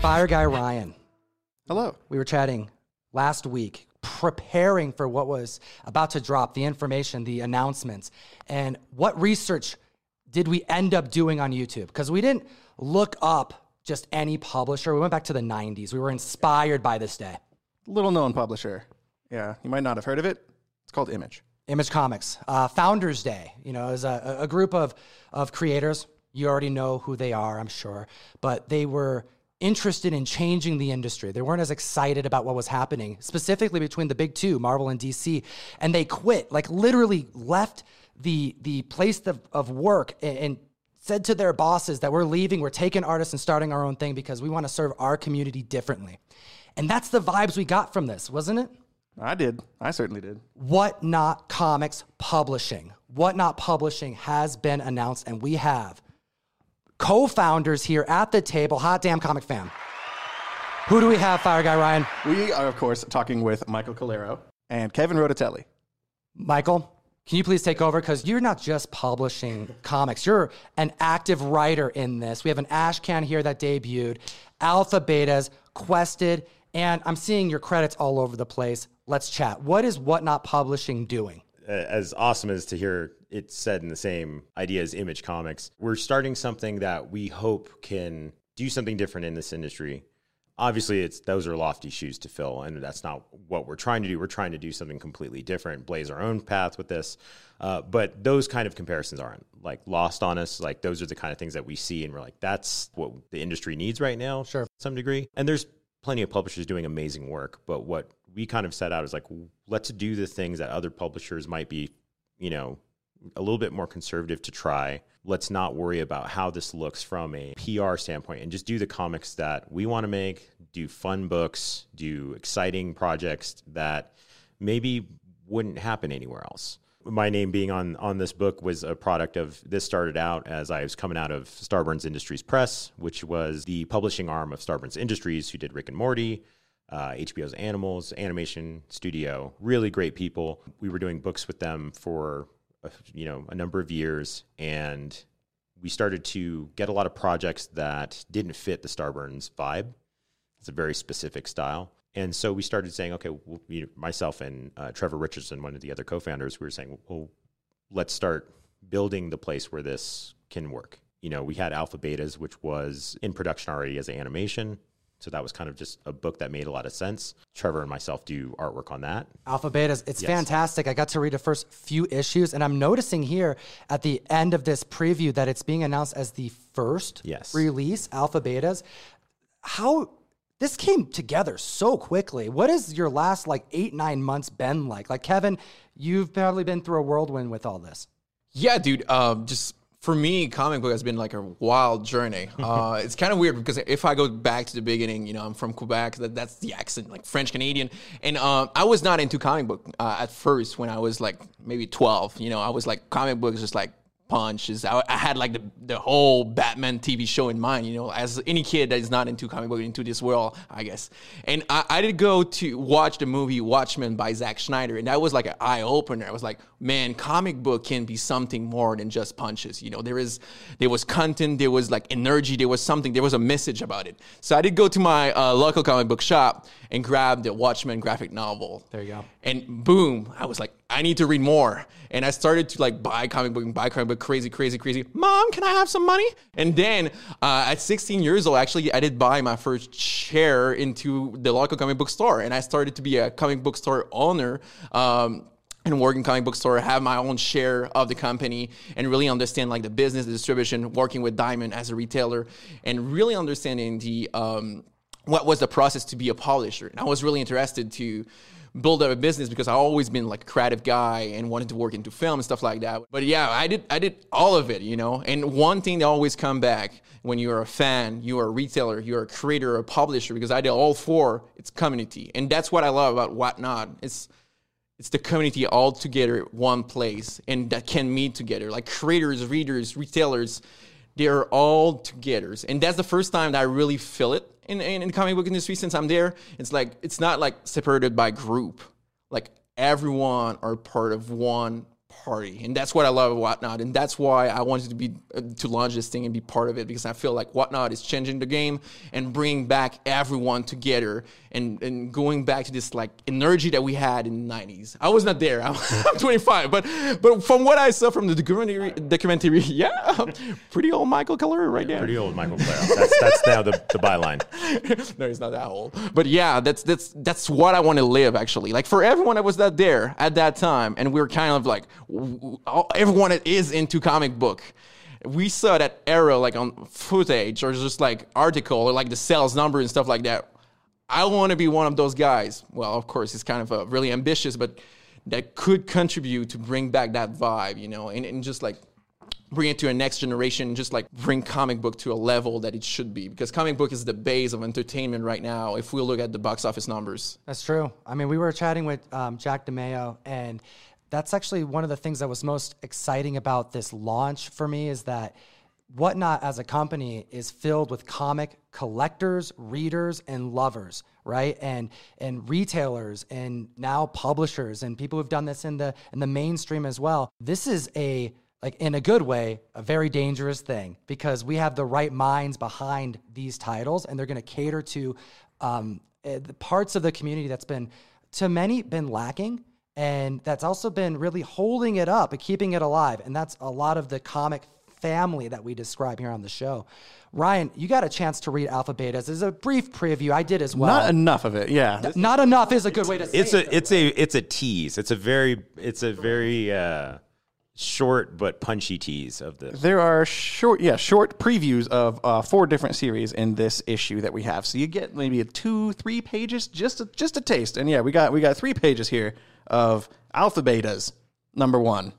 Fire Guy Ryan. Hello. We were chatting last week, preparing for what was about to drop, the information, the announcements, and what research did we end up doing on YouTube? Because we didn't look up just any publisher. We went back to the 90s. We were inspired by this day. Little known publisher. Yeah, you might not have heard of it. It's called Image. Image Comics. Uh, Founders Day, you know, is a, a group of, of creators. You already know who they are, I'm sure. But they were interested in changing the industry. They weren't as excited about what was happening, specifically between the big two, Marvel and DC. And they quit, like literally left the, the place of, of work and, and said to their bosses that we're leaving, we're taking artists and starting our own thing because we want to serve our community differently. And that's the vibes we got from this, wasn't it? I did. I certainly did. Whatnot Comics Publishing. Whatnot Publishing has been announced, and we have co founders here at the table. Hot damn comic fam. Who do we have, Fire Guy Ryan? We are, of course, talking with Michael Calero and Kevin Rodatelli. Michael, can you please take over? Because you're not just publishing comics, you're an active writer in this. We have an Ashcan here that debuted, Alpha Betas, Quested, and I'm seeing your credits all over the place. Let's chat. What is Whatnot Publishing doing? as awesome as to hear it said in the same idea as Image Comics, we're starting something that we hope can do something different in this industry. Obviously, it's those are lofty shoes to fill, and that's not what we're trying to do. We're trying to do something completely different, blaze our own path with this. Uh, but those kind of comparisons aren't like lost on us. Like those are the kind of things that we see, and we're like, that's what the industry needs right now, sure, to some degree. And there's plenty of publishers doing amazing work, but what we kind of set out is like, let's do the things that other publishers might be, you know, a little bit more conservative to try. Let's not worry about how this looks from a PR standpoint and just do the comics that we want to make, do fun books, do exciting projects that maybe wouldn't happen anywhere else. My name being on on this book was a product of this started out as I was coming out of Starburns Industries Press, which was the publishing arm of Starburns Industries, who did Rick and Morty, uh, HBO's Animals animation studio. Really great people. We were doing books with them for you know a number of years, and we started to get a lot of projects that didn't fit the Starburns vibe. It's a very specific style. And so we started saying, okay, well, myself and uh, Trevor Richardson, one of the other co-founders, we were saying, well, let's start building the place where this can work. You know, we had Alpha Betas, which was in production already as an animation. So that was kind of just a book that made a lot of sense. Trevor and myself do artwork on that. Alpha Betas, it's yes. fantastic. I got to read the first few issues, and I'm noticing here at the end of this preview that it's being announced as the first yes. release, Alpha Betas. How this came together so quickly. What has your last like eight, nine months been like? Like, Kevin, you've probably been through a whirlwind with all this. Yeah, dude. Um, just for me, comic book has been like a wild journey. Uh, it's kind of weird because if I go back to the beginning, you know, I'm from Quebec. That, that's the accent, like French Canadian. And uh, I was not into comic book uh, at first when I was like maybe 12. You know, I was like comic books just like punches. I, I, had like the, the whole Batman TV show in mind, you know, as any kid that is not into comic book, into this world, I guess. And I, I did go to watch the movie Watchmen by Zack Snyder, and that was like an eye opener. I was like, man, comic book can be something more than just punches. You know, there is there was content, there was like energy, there was something, there was a message about it. So I did go to my uh, local comic book shop and grab the Watchmen graphic novel. There you go. And boom, I was like, I need to read more. And I started to like buy comic book and buy comic book crazy, crazy, crazy. Mom, can I have some money? And then uh, at 16 years old, actually, I did buy my first share into the local comic book store. And I started to be a comic book store owner. Um, and work in comic book store, have my own share of the company, and really understand like the business, the distribution, working with Diamond as a retailer, and really understanding the um, what was the process to be a publisher. And I was really interested to build up a business because I always been like a creative guy and wanted to work into film and stuff like that. But yeah, I did I did all of it, you know. And one thing that always come back when you're a fan, you're a retailer, you're a creator, a publisher, because I did all four, it's community. And that's what I love about Whatnot. It's it's the community all together one place and that can meet together. Like creators, readers, retailers, they're all together. And that's the first time that I really feel it in, in, in the comic book industry since I'm there. It's like it's not like separated by group. Like everyone are part of one party, and that's what I love about Whatnot, and that's why I wanted to be to launch this thing and be part of it because I feel like Whatnot is changing the game and bringing back everyone together and and going back to this like energy that we had in the '90s. I was not there. I'm, I'm 25, but but from what I saw from the documentary, documentary, yeah, pretty old Michael Calero right there. Pretty old Michael Calero. That's that's now the, the byline. no, he's not that old. But yeah, that's that's that's what I want to live actually. Like for everyone that was not there at that time, and we were kind of like everyone that is into comic book. We saw that era like on footage or just like article or like the sales number and stuff like that. I want to be one of those guys. Well, of course, it's kind of a really ambitious, but that could contribute to bring back that vibe, you know, and, and just like bring it to a next generation just like bring comic book to a level that it should be because comic book is the base of entertainment right now if we look at the box office numbers That's true. I mean, we were chatting with um, Jack DeMeo, and that's actually one of the things that was most exciting about this launch for me is that Whatnot as a company is filled with comic collectors, readers, and lovers, right? And and retailers and now publishers and people who've done this in the in the mainstream as well. This is a like in a good way, a very dangerous thing because we have the right minds behind these titles, and they're going to cater to um, eh, the parts of the community that's been, to many, been lacking, and that's also been really holding it up and keeping it alive. And that's a lot of the comic family that we describe here on the show. Ryan, you got a chance to read Alpha Betas. As a brief preview, I did as well. Not enough of it. Yeah. Not enough is a good way to say It's it. a it's a it's a tease. It's a very it's a very uh, short but punchy tease of the There are short, yeah, short previews of uh, four different series in this issue that we have. So you get maybe two, three pages, just a, just a taste. And yeah, we got we got three pages here of Alpha Betas number one,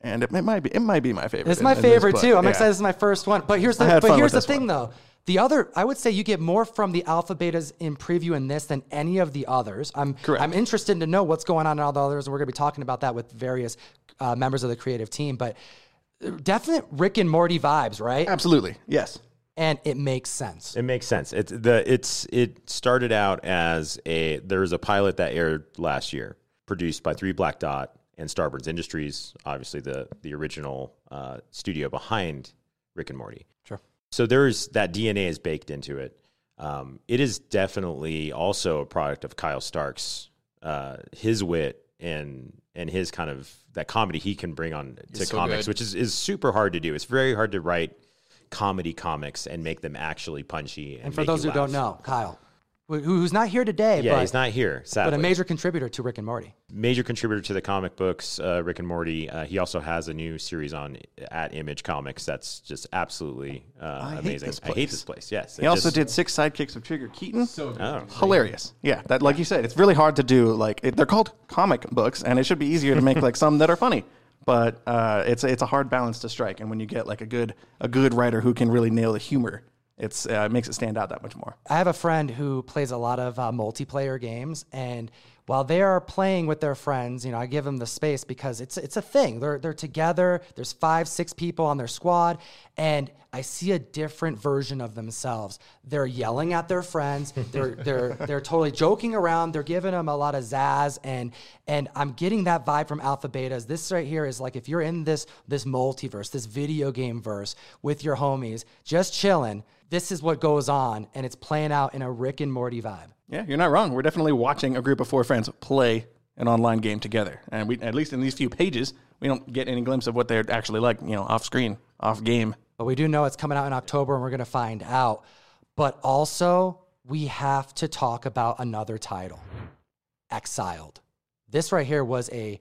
and it, it might be it might be my favorite. It's in- my in favorite book. too. I'm Yeah. excited. This is my first one. But here's the but here's the thing one. though. The other, I would say, you get more from the alpha betas in preview in this than any of the others. I'm Correct. I'm interested to know what's going on in all the others, and we're going to be talking about that with various uh, members of the creative team. But uh, definite Rick and Morty vibes, right? Absolutely, yes. And it makes sense. It makes sense. It's the it's it started out as a there was a pilot that aired last year, produced by Three Black Dot and Starburns Industries, obviously the the original uh, studio behind Rick and Morty. Sure. So there's that DNA is baked into it. Um, it is definitely also a product of Kyle Starks' uh, his wit and and his kind of that comedy he can bring on to so comics, good. which is is super hard to do. It's very hard to write comedy comics and make them actually punchy. And, And for those who don't know, Kyle, who's not here today, yeah, but, he's not here. Sadly, but a major contributor to Rick and Morty. major contributor to the comic books, uh, Rick and Morty. Uh, he also has a new series on at Image Comics that's just absolutely uh, hate amazing. this I hate this place. Yes, He also just- did six sidekicks of Trigger Keaton. Oh, Hilarious. Yeah, that like you said, it's really hard to do. Like it, they're called comic books, and it should be easier to make like some that are funny. But uh, it's it's a hard balance to strike, and when you get like a good a good writer who can really nail the humor, it's uh, it makes it stand out that much more. I have a friend who plays a lot of uh, multiplayer games, and while they are playing with their friends, you know, I give them the space because it's it's a thing. They're they're together. There's five, six people on their squad, and I see a different version of themselves. They're yelling at their friends. They're they're they're totally joking around. They're giving them a lot of zazz, and and I'm getting that vibe from Alpha Betas. This right here is like if you're in this this multiverse, this video game verse with your homies, just chilling. This is what goes on, and it's playing out in a Rick and Morty vibe. Yeah, you're not wrong. We're definitely watching a group of four friends play an online game together, and we at least in these few pages, we don't get any glimpse of what they're actually like, you know, off screen, off game. But we do know it's coming out in October, and we're going to find out. But also, we have to talk about another title Exiled. This right here was a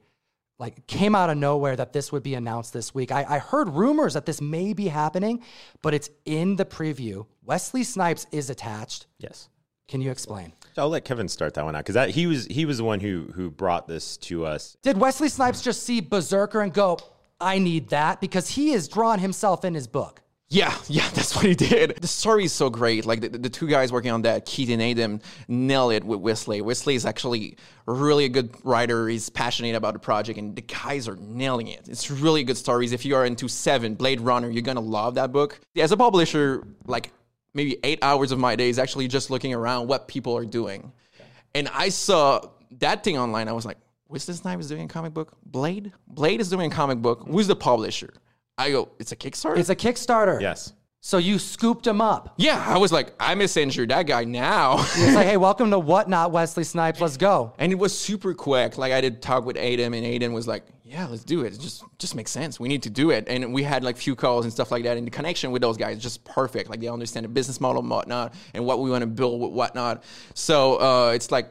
like came out of nowhere that this would be announced this week. I, I heard rumors that this may be happening, but it's in the preview. Wesley Snipes is attached. yes. Can you explain? So I'll let Kevin start that one out because he was he was the one who who brought this to us. Did Wesley Snipes just see BRZRKR and go, I need that? Because he has drawn himself in his book. Yeah, yeah, that's what he did. The story is so great. Like the, the two guys working on that, Keith and Adam, nail it with Wesley. Wesley is actually really a good writer. He's passionate about the project, and the guys are nailing it. It's really good stories. If you are into Seven, Blade Runner, you're gonna love that book. As a publisher, like maybe eight hours of my day is actually just looking around what people are doing. And I saw that thing online. I was like, Wesley Snipes is doing a comic book. Blade, Blade is doing a comic book. Who's the publisher? I go, it's a Kickstarter. It's a Kickstarter. Yes. So you scooped him up. yeah, I was like, I messenger that guy now. It's like, hey, welcome to Whatnot, Wesley Snipes. Let's go. and it was super quick. Like I did talk with Aiden, and Aiden was like, "Yeah, let's do it. It just just makes sense. We need to do it." And we had like few calls and stuff like that. And the connection with those guys is just perfect. Like they understand the business model and whatnot, and what we want to build with whatnot. So uh, it's like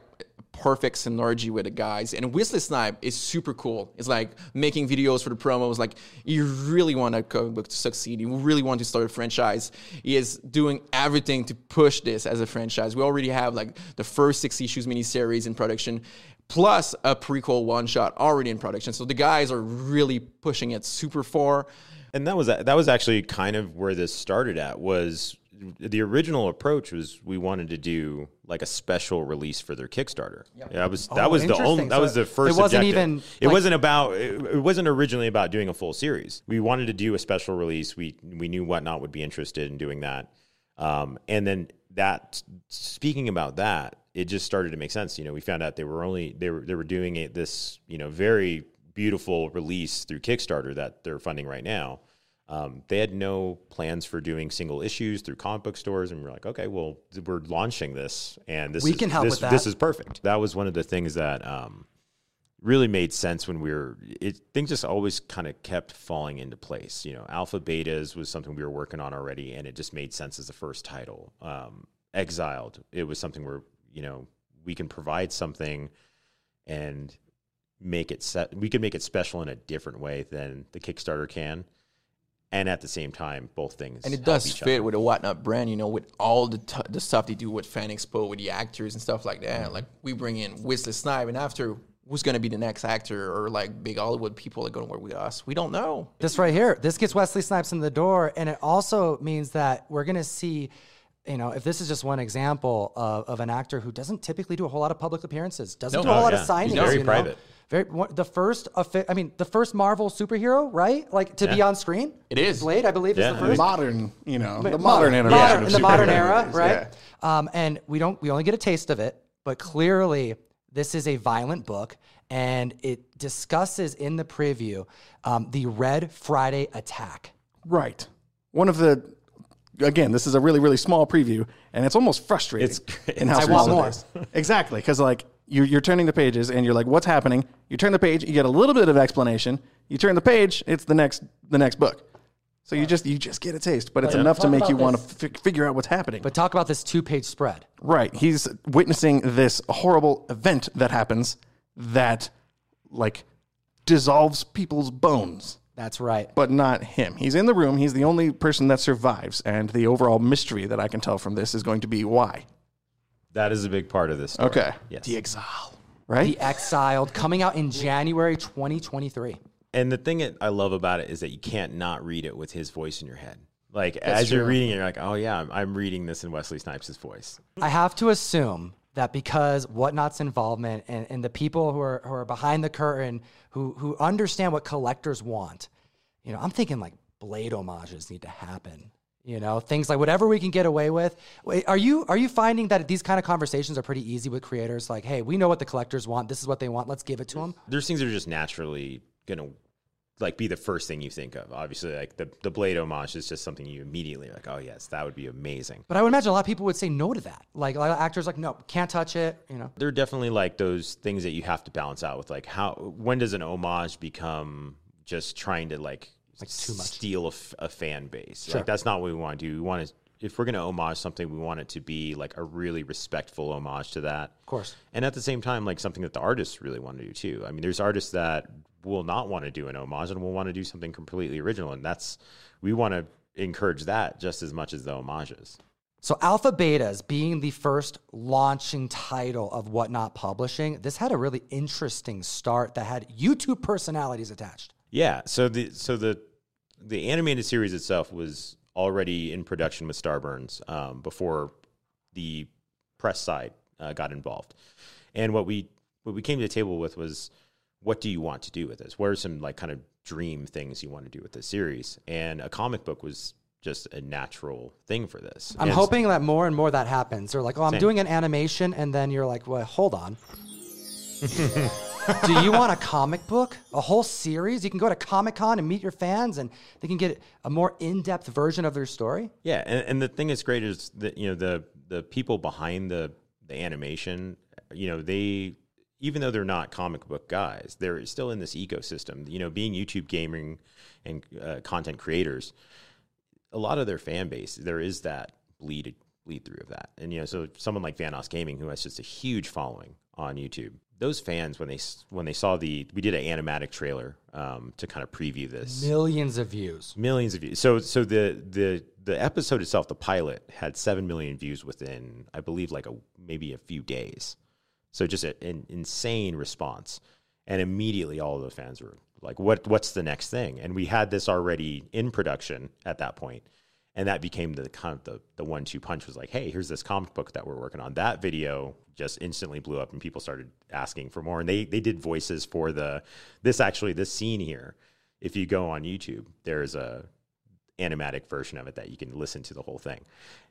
perfect synergy with the guys. And Wesley Snipe is super cool. It's like making videos for the promos. Like you really want a comic book to succeed. You really want to start a franchise. He is doing everything to push this as a franchise. We already have like the first six issues miniseries in production. Plus a prequel one shot already in production. So the guys are really pushing it super far. And that was that was actually kind of where this started at was the original approach was we wanted to do like a special release for their Kickstarter. Yeah, that was that Oh, was the only that So was the first. it wasn't objective. even, It like- wasn't about. It, it wasn't originally about doing a full series. We wanted to do a special release. We we knew whatnot would be interested in doing that, um, and then that. Speaking about that, it just started to make sense. You know, we found out they were only they were they were doing it this you know very beautiful release through Kickstarter that they're funding right now. Um, they had no plans for doing single issues through comic book stores, and we are like, okay, well, we're launching this, and this We is, can help this, with that. This is perfect. That was one of the things that um, really made sense when we were. It, things just always kind of kept falling into place. You know, alpha betas was something we were working on already, and it just made sense as the first title. Um, Exiled, it was something where you know we can provide something and make it set. We can make it special in a different way than the Kickstarter can and at the same time, both things And it help does each fit other. with the whatnot brand, you know, with all the t- the stuff they do with Fan Expo, with the actors and stuff like that. Like we bring in Wesley Snipe, and after who's gonna be the next actor or like big Hollywood people that are gonna work with us? We don't know. This right here, this gets Wesley Snipes in the door, and it also means that we're going to see, you know, if this is just one example of, of an actor who doesn't typically do a whole lot of public appearances, doesn't No. do a whole Oh, lot yeah. of signings, He's very you know? private. Very one, the first, I mean, the first Marvel superhero, right? Like to be on screen. It is. Blade, I believe, Yeah. is the first. modern, you know, the Mo- modern iteration modern- of in the modern era, right? yeah. Um, and we don't we only get a taste of it, but clearly this is a violent book, and it discusses in the preview um, the Red Friday attack. Right. One of the again, this is a really really small preview, and it's almost frustrating. It's- in how I want more. exactly, because like you're you're turning the pages, and you're like, what's happening? You turn the page, you get a little bit of explanation. You turn the page, it's the next the next book. So you just you just get a taste, but it's enough to Talk make about you want to f- figure out what's happening. But talk about this two page spread. Right. He's witnessing this horrible event that happens that like dissolves people's bones, That's right. but not him. He's in the room. He's the only person that survives. And the overall mystery that I can tell from this is going to be why. That is a big part of this. Story. Okay. Yes. The Exile. Right? The Exiled coming out in January 2023. And the thing that I love about it is that you can't not read it with his voice in your head. Like as you're reading it, you're like, oh yeah, I'm, I'm reading this in Wesley Snipes' voice. I have to assume that because Whatnot's involvement and, and the people who are, who are behind the curtain who, who understand what collectors want, you know, I'm thinking like Blade homages need to happen. You know, things like whatever we can get away with. Are you are you finding that these kind of conversations are pretty easy with creators? Like, hey, we know what the collectors want. This is what they want. Let's give it to them. There's things that are just naturally gonna like be the first thing you think of. Obviously, like the the blade homage is just something you immediately like. Oh yes, that would be amazing. But I would imagine a lot of people would say no to that. Like a lot of actors, like, no, can't touch it. You know, There are definitely like those things that you have to balance out with like how when does an homage become just trying to like, too much. steal a, f- a fan base? Like that's not what we want to do. We want to if we're going to homage something, we want it to be like a really respectful homage to that. Of course. And at the same time, like something that the artists really want to do too. I mean, there's artists that will not want to do an homage and will want to do something completely original. And that's, we want to encourage that just as much as the homages. So Alpha Betas being the first launching title of Whatnot Publishing, this had a really interesting start that had YouTube personalities attached. Yeah. So the so the the animated series itself was already in production with Starburns um, before the press side uh, got involved. And what we what we came to the table with was what do you want to do with this? What are some like kind of dream things you want to do with this series? And a comic book was just a natural thing for this. I'm And- hoping that more and more that happens. They're like, oh, I'm Same. doing an animation, and then you're like, well, hold on. Do you want a comic book, a whole series? You can go to Comic Con and meet your fans, and they can get a more in-depth version of their story. Yeah, and, and the thing that's great is that you know the the people behind the the animation, you know, they even though they're not comic book guys, they're still in this ecosystem. You know, being YouTube gaming and uh, content creators, a lot of their fan base there is that bleed bleed through of that. And you know, so someone like Vanoss Gaming who has just a huge following on YouTube, those fans when they when they saw the we did an animatic trailer um, to kind of preview this Millions of views. millions of views. So so the the the episode itself, the pilot, had seven million views within, I believe, like a maybe a few days. So just a, an insane response, and immediately all of the fans were like, "What what's the next thing?" And we had this already in production at that point, and that became the kind of the the one two punch was like, "Hey, here's this comic book that we're working on." That video just instantly blew up, and people started asking for more. And they they did voices for the this actually this scene here. If you go on YouTube, there's a animatic version of it that you can listen to the whole thing.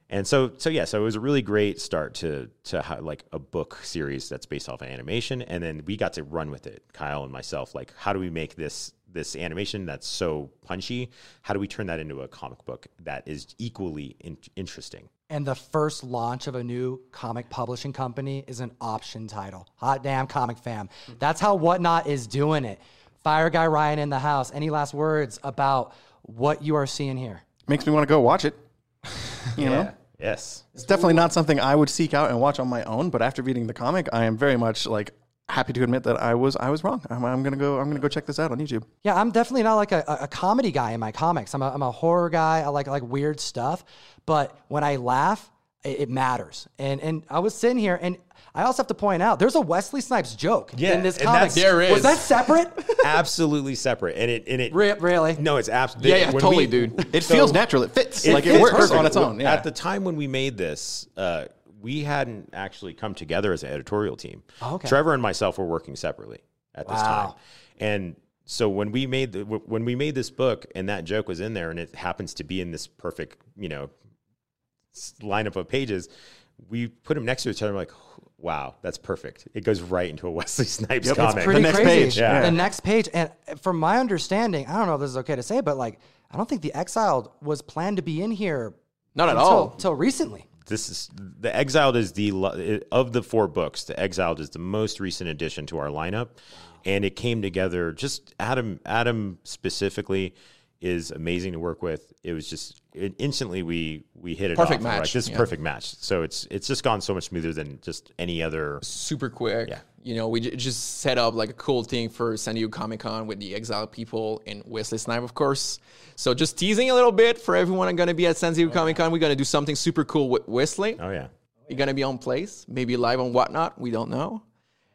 And so, so yeah, so it was a really great start to to ha- like a book series that's based off of animation, and then we got to run with it, Kyle and myself. Like, how do we make this this animation that's so punchy? How do we turn that into a comic book that is equally in- interesting? And the first launch of a new comic publishing company is an option title. Hot damn, comic fam. Mm-hmm. That's how Whatnot is doing it. Fire Guy Ryan in the house. Any last words about what you are seeing here? Makes me want to go watch it. you know? Yes. It's definitely not something I would seek out and watch on my own, but after reading the comic, I am very much like happy to admit that I was I was wrong. I'm, I'm gonna go I'm gonna go check this out on YouTube. Yeah, I'm definitely not like a, a- a comedy guy in my comics. I'm a, I'm a horror guy. I like like weird stuff. But when I laugh, it, it matters. And and I was sitting here, and I also have to point out there's a Wesley Snipes joke Yeah, in this comic. that's- There Was that separate? Absolutely separate, and it and it Re- really? no, it's absolutely Yeah, yeah, totally, dude. It feels natural. It fits. like it works perfect. on its own. Yeah. At the time when we made this, uh, we hadn't actually come together as an editorial team. Oh, okay. Trevor and myself were working separately at this Wow. time, and so when we made the when we made this book and that joke was in there and it happens to be in this perfect you know lineup of pages, we put them next to each other. Like, wow, that's perfect. It goes right into a Wesley Snipes Yep, it's comic. the next crazy. page, yeah. The next page. And from my understanding, I don't know if this is okay to say, but like, I don't think The Exiled was planned to be in here Not at all. until recently. this is the exiled is the of the four books the exiled is the most recent addition to our lineup and it came together just adam adam specifically is amazing to work with it was just it, instantly we we hit it Perfect off. We're like, match, this is yeah. perfect match so it's it's just gone so much smoother than just any other super quick. Yeah. You know, we j- just set up like a cool thing for San Diego Comic Con with the Exile people and Wesley Snipe, of course. So just teasing a little bit for everyone I'm going to be at San Diego Comic Con. We're going to do something super cool with Wesley. oh yeah You're going to be on place, maybe live on whatnot. We don't know.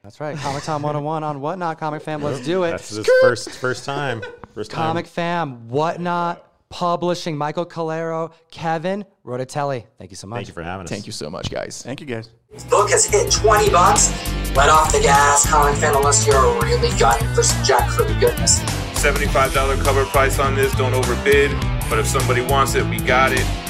That's right. Comic Time 101 on Whatnot, Comic Fam. Let's do it. that's this first first time first time Comic Fam, Whatnot, Publishing, Michael Calero, Kevin Rodatelli. Thank you so much. thank you for having us Thank you so much, guys. Thank you guys. book has hit 20 bucks. Let off the gas, comic fan, unless you're really gunning for some jackfruit goodness. $75 cover price on this. Don't overbid. But if somebody wants it, we got it.